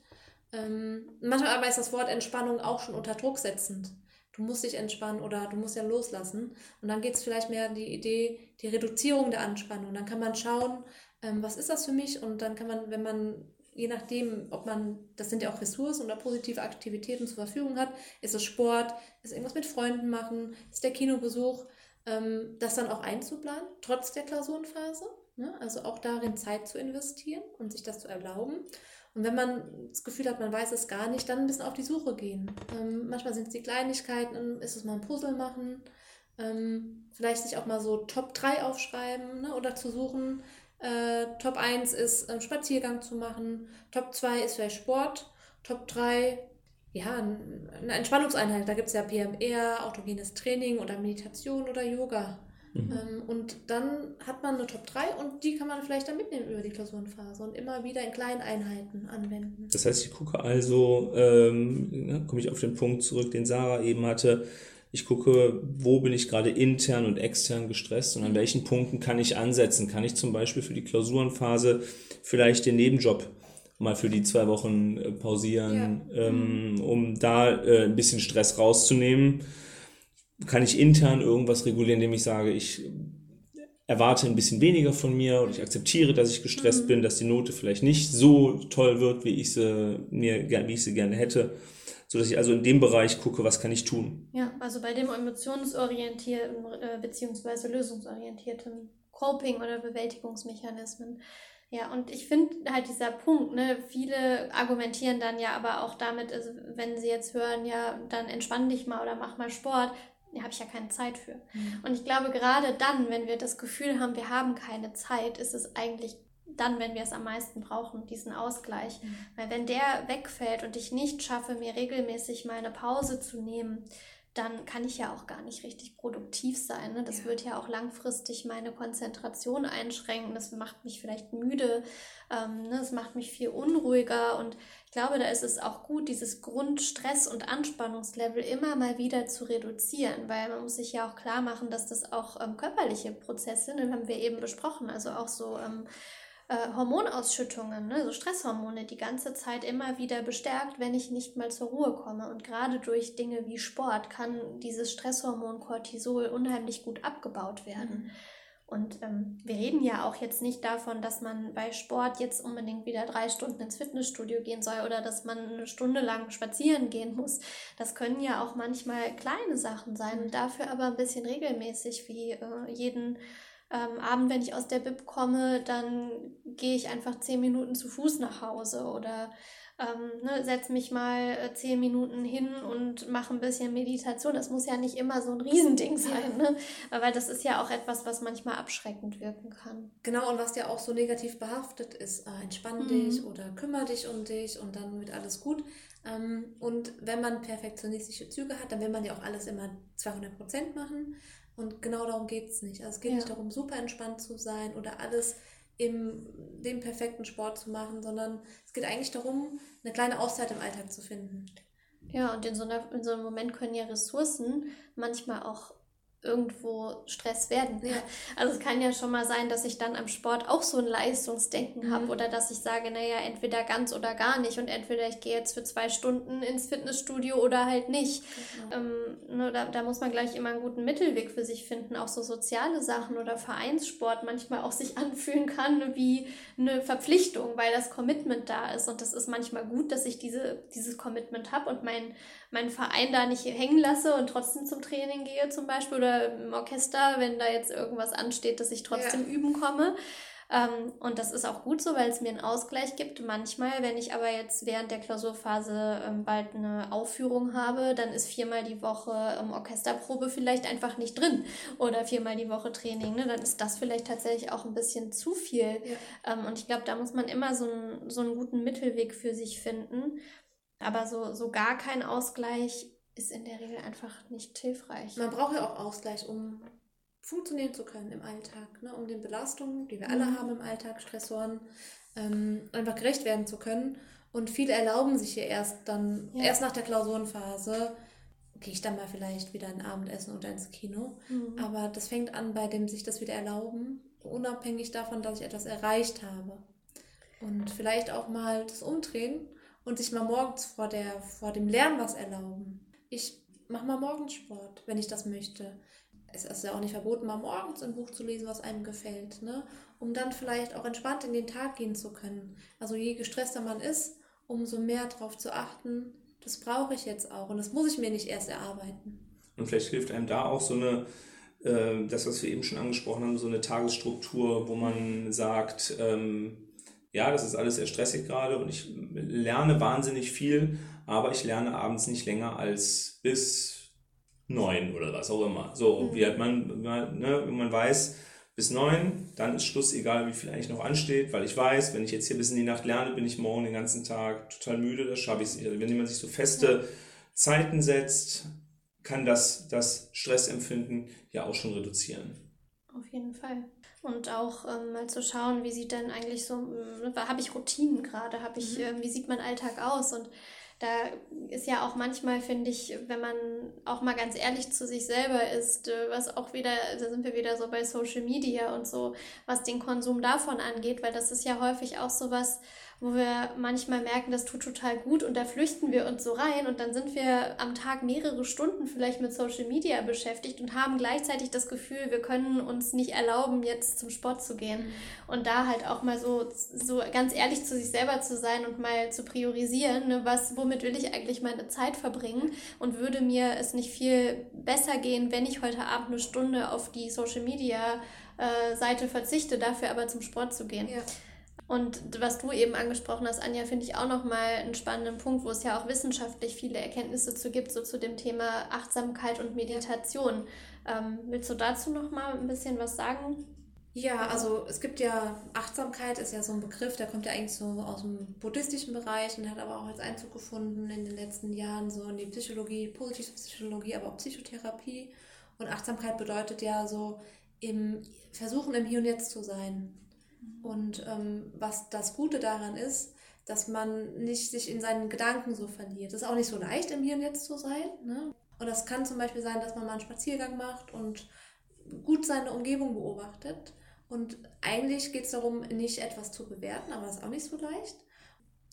Ähm, manchmal aber ist das Wort Entspannung auch schon unter Druck setzend. Du musst dich entspannen oder du musst ja loslassen. Und dann geht es vielleicht mehr die Idee, die Reduzierung der Anspannung. Dann kann man schauen, ähm, was ist das für mich? Und dann kann man, wenn man, je nachdem, ob man, das sind ja auch Ressourcen oder positive Aktivitäten zur Verfügung hat, ist es Sport, ist irgendwas mit Freunden machen, ist der Kinobesuch, ähm, das dann auch einzuplanen, trotz der Klausurenphase. Ne? Also auch darin Zeit zu investieren und sich das zu erlauben. Und wenn man das Gefühl hat, man weiß es gar nicht, dann ein bisschen auf die Suche gehen. Ähm, manchmal sind es die Kleinigkeiten, ist es mal ein Puzzle machen, ähm, vielleicht sich auch mal so Top 3 aufschreiben ne, oder zu suchen. Äh, Top 1 ist ähm, Spaziergang zu machen, Top 2 ist vielleicht Sport, Top 3 ja, eine Entspannungseinheit. Da gibt es ja PMR, autogenes Training oder Meditation oder Yoga. Mhm. Ähm, und dann hat man eine Top 3 und die kann man vielleicht dann mitnehmen über die Klausurenphase und immer wieder in kleinen Einheiten anwenden. Das heißt, ich gucke also, ähm, ne, komme ich auf den Punkt zurück, den Sarah eben hatte. Ich gucke, wo bin ich gerade intern und extern gestresst und an welchen Punkten kann ich ansetzen. Kann ich zum Beispiel für die Klausurenphase vielleicht den Nebenjob mal für die zwei Wochen äh, pausieren, ja. ähm, mhm. um da äh, ein bisschen Stress rauszunehmen kann ich intern irgendwas regulieren, indem ich sage, ich erwarte ein bisschen weniger von mir und ich akzeptiere, dass ich gestresst mhm. bin, dass die Note vielleicht nicht so toll wird, wie ich sie mir wie ich sie gerne hätte, so dass ich also in dem Bereich gucke, was kann ich tun. Ja, also bei dem emotionsorientierten äh, beziehungsweise lösungsorientierten Coping oder Bewältigungsmechanismen. Ja, und ich finde halt dieser Punkt, ne, viele argumentieren dann ja aber auch damit, also wenn sie jetzt hören, ja, dann entspann dich mal oder mach mal Sport, ja, habe ich ja keine Zeit für. Mhm. Und ich glaube, gerade dann, wenn wir das Gefühl haben, wir haben keine Zeit, ist es eigentlich dann, wenn wir es am meisten brauchen, diesen Ausgleich. Mhm. Weil wenn der wegfällt und ich nicht schaffe, mir regelmäßig mal eine Pause zu nehmen, dann kann ich ja auch gar nicht richtig produktiv sein. Ne? Das ja. wird ja auch langfristig meine Konzentration einschränken. Das macht mich vielleicht müde. Ähm, ne? Das macht mich viel unruhiger. Und ich glaube, da ist es auch gut, dieses Grundstress- und Anspannungslevel immer mal wieder zu reduzieren, weil man muss sich ja auch klar machen, dass das auch ähm, körperliche Prozesse sind. Das haben wir eben besprochen. Also auch so ähm, äh, Hormonausschüttungen, ne, so Stresshormone, die ganze Zeit immer wieder bestärkt, wenn ich nicht mal zur Ruhe komme. Und gerade durch Dinge wie Sport kann dieses Stresshormon Cortisol unheimlich gut abgebaut werden. Mhm. Und ähm, wir reden ja auch jetzt nicht davon, dass man bei Sport jetzt unbedingt wieder drei Stunden ins Fitnessstudio gehen soll oder dass man eine Stunde lang spazieren gehen muss. Das können ja auch manchmal kleine Sachen sein und dafür aber ein bisschen regelmäßig, wie äh, jeden ähm, Abend, wenn ich aus der Bib komme, dann gehe ich einfach zehn Minuten zu Fuß nach Hause oder ähm, ne, setze mich mal äh, zehn Minuten hin und mache ein bisschen Meditation. Das muss ja nicht immer so ein Riesending sein, ne? weil das ist ja auch etwas, was manchmal abschreckend wirken kann. Genau, und was ja auch so negativ behaftet ist, äh, entspann mhm. dich oder kümmere dich um dich und dann wird alles gut. Ähm, und wenn man perfektionistische Züge hat, dann will man ja auch alles immer 200 Prozent machen. Und genau darum geht es nicht. Also es geht ja. nicht darum, super entspannt zu sein oder alles im dem perfekten Sport zu machen, sondern es geht eigentlich darum, eine kleine Auszeit im Alltag zu finden. Ja, und in so, einer, in so einem Moment können ja Ressourcen manchmal auch irgendwo Stress werden. Ja. Also es kann ja schon mal sein, dass ich dann am Sport auch so ein Leistungsdenken mhm. habe oder dass ich sage, naja, entweder ganz oder gar nicht und entweder ich gehe jetzt für zwei Stunden ins Fitnessstudio oder halt nicht. Mhm. Ähm, ne, da, da muss man gleich immer einen guten Mittelweg für sich finden. Auch so soziale Sachen oder Vereinssport manchmal auch sich anfühlen kann wie eine Verpflichtung, weil das Commitment da ist und das ist manchmal gut, dass ich diese, dieses Commitment habe und mein meinen Verein da nicht hängen lasse und trotzdem zum Training gehe zum Beispiel oder im Orchester, wenn da jetzt irgendwas ansteht, dass ich trotzdem ja. üben komme. Ähm, und das ist auch gut so, weil es mir einen Ausgleich gibt. Manchmal, wenn ich aber jetzt während der Klausurphase ähm, bald eine Aufführung habe, dann ist viermal die Woche ähm, Orchesterprobe vielleicht einfach nicht drin oder viermal die Woche Training. Ne? Dann ist das vielleicht tatsächlich auch ein bisschen zu viel. Ja. Ähm, und ich glaube, da muss man immer so, ein, so einen guten Mittelweg für sich finden. Aber so, so gar kein Ausgleich ist in der Regel einfach nicht hilfreich. Man braucht ja auch Ausgleich, um funktionieren zu können im Alltag, ne? um den Belastungen, die wir alle mhm. haben im Alltag, Stressoren, ähm, einfach gerecht werden zu können. Und viele erlauben sich hier erst dann, ja. erst nach der Klausurenphase, gehe ich dann mal vielleicht wieder ein Abendessen oder ins Kino. Mhm. Aber das fängt an bei dem sich das wieder erlauben, unabhängig davon, dass ich etwas erreicht habe. Und vielleicht auch mal das Umdrehen und sich mal morgens vor, der, vor dem Lernen was erlauben. Ich mache mal morgens Sport, wenn ich das möchte. Es ist ja auch nicht verboten, mal morgens ein Buch zu lesen, was einem gefällt, ne? um dann vielleicht auch entspannt in den Tag gehen zu können. Also je gestresster man ist, umso mehr darauf zu achten, das brauche ich jetzt auch und das muss ich mir nicht erst erarbeiten. Und vielleicht hilft einem da auch so eine, äh, das, was wir eben schon angesprochen haben, so eine Tagesstruktur, wo man sagt, ähm, ja, das ist alles sehr stressig gerade und ich lerne wahnsinnig viel, aber ich lerne abends nicht länger als bis neun oder was auch immer. So, mhm. wie hat man, ne, wenn man weiß, bis neun, dann ist Schluss, egal wie viel eigentlich noch ansteht, weil ich weiß, wenn ich jetzt hier bis in die Nacht lerne, bin ich morgen den ganzen Tag total müde, das schaffe ich nicht. Also wenn man sich so feste Zeiten setzt, kann das das Stressempfinden ja auch schon reduzieren. Auf jeden Fall. Und auch ähm, mal zu schauen, wie sieht denn eigentlich so, äh, habe ich Routinen gerade, habe ich, mhm. äh, wie sieht mein Alltag aus? Und da ist ja auch manchmal, finde ich, wenn man auch mal ganz ehrlich zu sich selber ist, äh, was auch wieder, da sind wir wieder so bei Social Media und so, was den Konsum davon angeht, weil das ist ja häufig auch so was, wo wir manchmal merken, das tut total gut und da flüchten wir uns so rein und dann sind wir am Tag mehrere Stunden vielleicht mit Social Media beschäftigt und haben gleichzeitig das Gefühl, wir können uns nicht erlauben, jetzt zum Sport zu gehen. Mhm. Und da halt auch mal so, so ganz ehrlich zu sich selber zu sein und mal zu priorisieren, ne, was, womit will ich eigentlich meine Zeit verbringen und würde mir es nicht viel besser gehen, wenn ich heute Abend eine Stunde auf die Social Media äh, Seite verzichte, dafür aber zum Sport zu gehen. Ja. Und was du eben angesprochen hast, Anja, finde ich auch nochmal einen spannenden Punkt, wo es ja auch wissenschaftlich viele Erkenntnisse zu gibt, so zu dem Thema Achtsamkeit und Meditation. Ähm, willst du dazu nochmal ein bisschen was sagen? Ja, also es gibt ja, Achtsamkeit ist ja so ein Begriff, der kommt ja eigentlich so aus dem buddhistischen Bereich und hat aber auch als Einzug gefunden in den letzten Jahren so in die Psychologie, positive Psychologie, aber auch Psychotherapie. Und Achtsamkeit bedeutet ja so im Versuchen im Hier und Jetzt zu sein. Und ähm, was das Gute daran ist, dass man nicht sich in seinen Gedanken so verliert. Es ist auch nicht so leicht, im Hier und Jetzt zu sein. Ne? Und das kann zum Beispiel sein, dass man mal einen Spaziergang macht und gut seine Umgebung beobachtet. Und eigentlich geht es darum, nicht etwas zu bewerten, aber das ist auch nicht so leicht.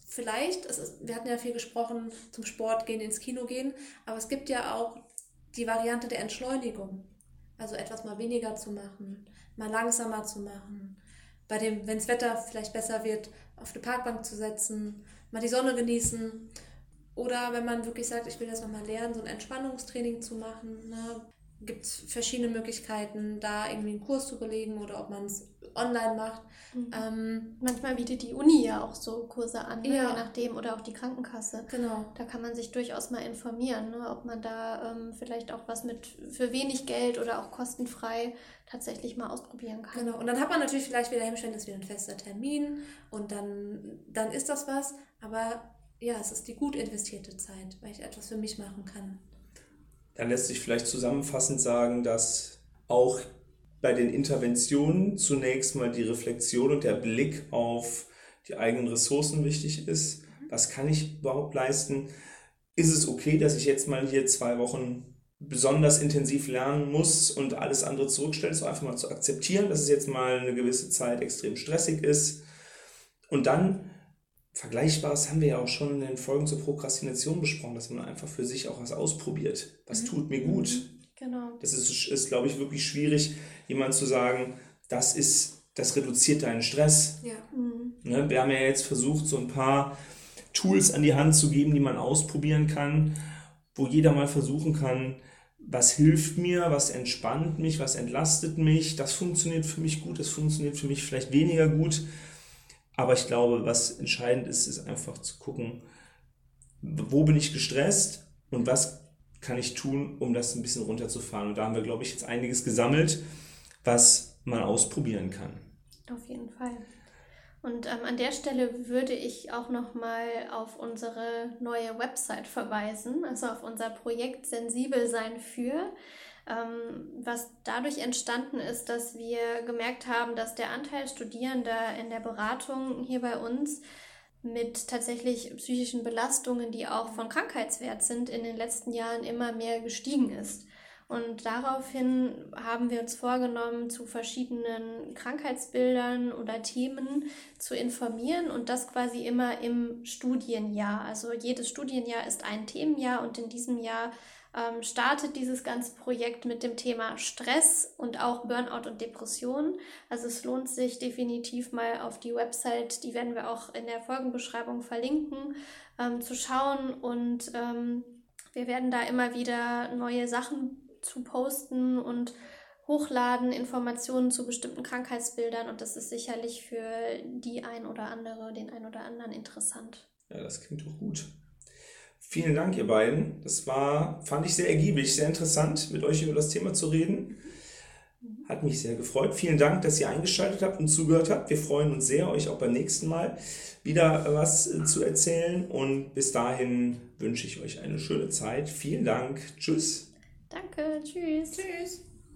Vielleicht, ist, wir hatten ja viel gesprochen, zum Sport gehen, ins Kino gehen, aber es gibt ja auch die Variante der Entschleunigung. Also etwas mal weniger zu machen, mal langsamer zu machen, bei dem, wenn das Wetter vielleicht besser wird, auf eine Parkbank zu setzen, mal die Sonne genießen. Oder wenn man wirklich sagt, ich will das nochmal lernen, so ein Entspannungstraining zu machen. Ne? Gibt es verschiedene Möglichkeiten, da irgendwie einen Kurs zu belegen oder ob man es online macht. Mhm. Ähm, Manchmal bietet die Uni ja auch so Kurse an, ne? ja. je nachdem, oder auch die Krankenkasse. Genau. Da kann man sich durchaus mal informieren, ne? ob man da ähm, vielleicht auch was mit für wenig Geld oder auch kostenfrei tatsächlich mal ausprobieren kann. Genau, und dann hat man natürlich vielleicht wieder Hemmschwellen, das ist wieder ein fester Termin und dann, dann ist das was, aber ja, es ist die gut investierte Zeit, weil ich etwas für mich machen kann. Dann lässt sich vielleicht zusammenfassend sagen, dass auch bei den Interventionen zunächst mal die Reflexion und der Blick auf die eigenen Ressourcen wichtig ist. Was kann ich überhaupt leisten? Ist es okay, dass ich jetzt mal hier zwei Wochen besonders intensiv lernen muss und alles andere zurückstellt, ist einfach mal zu akzeptieren, dass es jetzt mal eine gewisse Zeit extrem stressig ist. Und dann, Vergleichbares haben wir ja auch schon in den Folgen zur Prokrastination besprochen, dass man einfach für sich auch was ausprobiert. Was mhm. tut mir gut? Mhm. Genau. Das ist, ist glaube ich, wirklich schwierig, jemand zu sagen, das ist, das reduziert deinen Stress. Ja. Mhm. Ne, wir haben ja jetzt versucht, so ein paar Tools an die Hand zu geben, die man ausprobieren kann, wo jeder mal versuchen kann, was hilft mir, was entspannt mich, was entlastet mich, das funktioniert für mich gut, das funktioniert für mich vielleicht weniger gut. Aber ich glaube, was entscheidend ist, ist einfach zu gucken, wo bin ich gestresst und was kann ich tun, um das ein bisschen runterzufahren. Und da haben wir, glaube ich, jetzt einiges gesammelt, was man ausprobieren kann. Auf jeden Fall. Und ähm, an der Stelle würde ich auch nochmal auf unsere neue Website verweisen, also auf unser Projekt Sensibel sein für, was dadurch entstanden ist, dass wir gemerkt haben, dass der Anteil Studierender in der Beratung hier bei uns mit tatsächlich psychischen Belastungen, die auch von Krankheitswert sind, in den letzten Jahren immer mehr gestiegen ist. Und daraufhin haben wir uns vorgenommen, zu verschiedenen Krankheitsbildern oder Themen zu informieren und das quasi immer im Studienjahr. Also jedes Studienjahr ist ein Themenjahr und in diesem Jahr ähm, startet dieses ganze Projekt mit dem Thema Stress und auch Burnout und Depression. Also es lohnt sich definitiv mal auf die Website, die werden wir auch in der Folgenbeschreibung verlinken, ähm, zu schauen und ähm, wir werden da immer wieder neue Sachen zu posten und hochladen, Informationen zu bestimmten Krankheitsbildern und das ist sicherlich für die ein oder andere, den ein oder anderen interessant. Ja, das klingt doch gut. Vielen Dank, ihr beiden. Das war, fand ich sehr ergiebig, sehr interessant, mit euch über das Thema zu reden. Hat mich sehr gefreut. Vielen Dank, dass ihr eingeschaltet habt und zugehört habt. Wir freuen uns sehr, euch auch beim nächsten Mal wieder was äh, zu erzählen. Und bis dahin wünsche ich euch eine schöne Zeit. Vielen Dank. Tschüss. Danke, tschüss. Tschüss.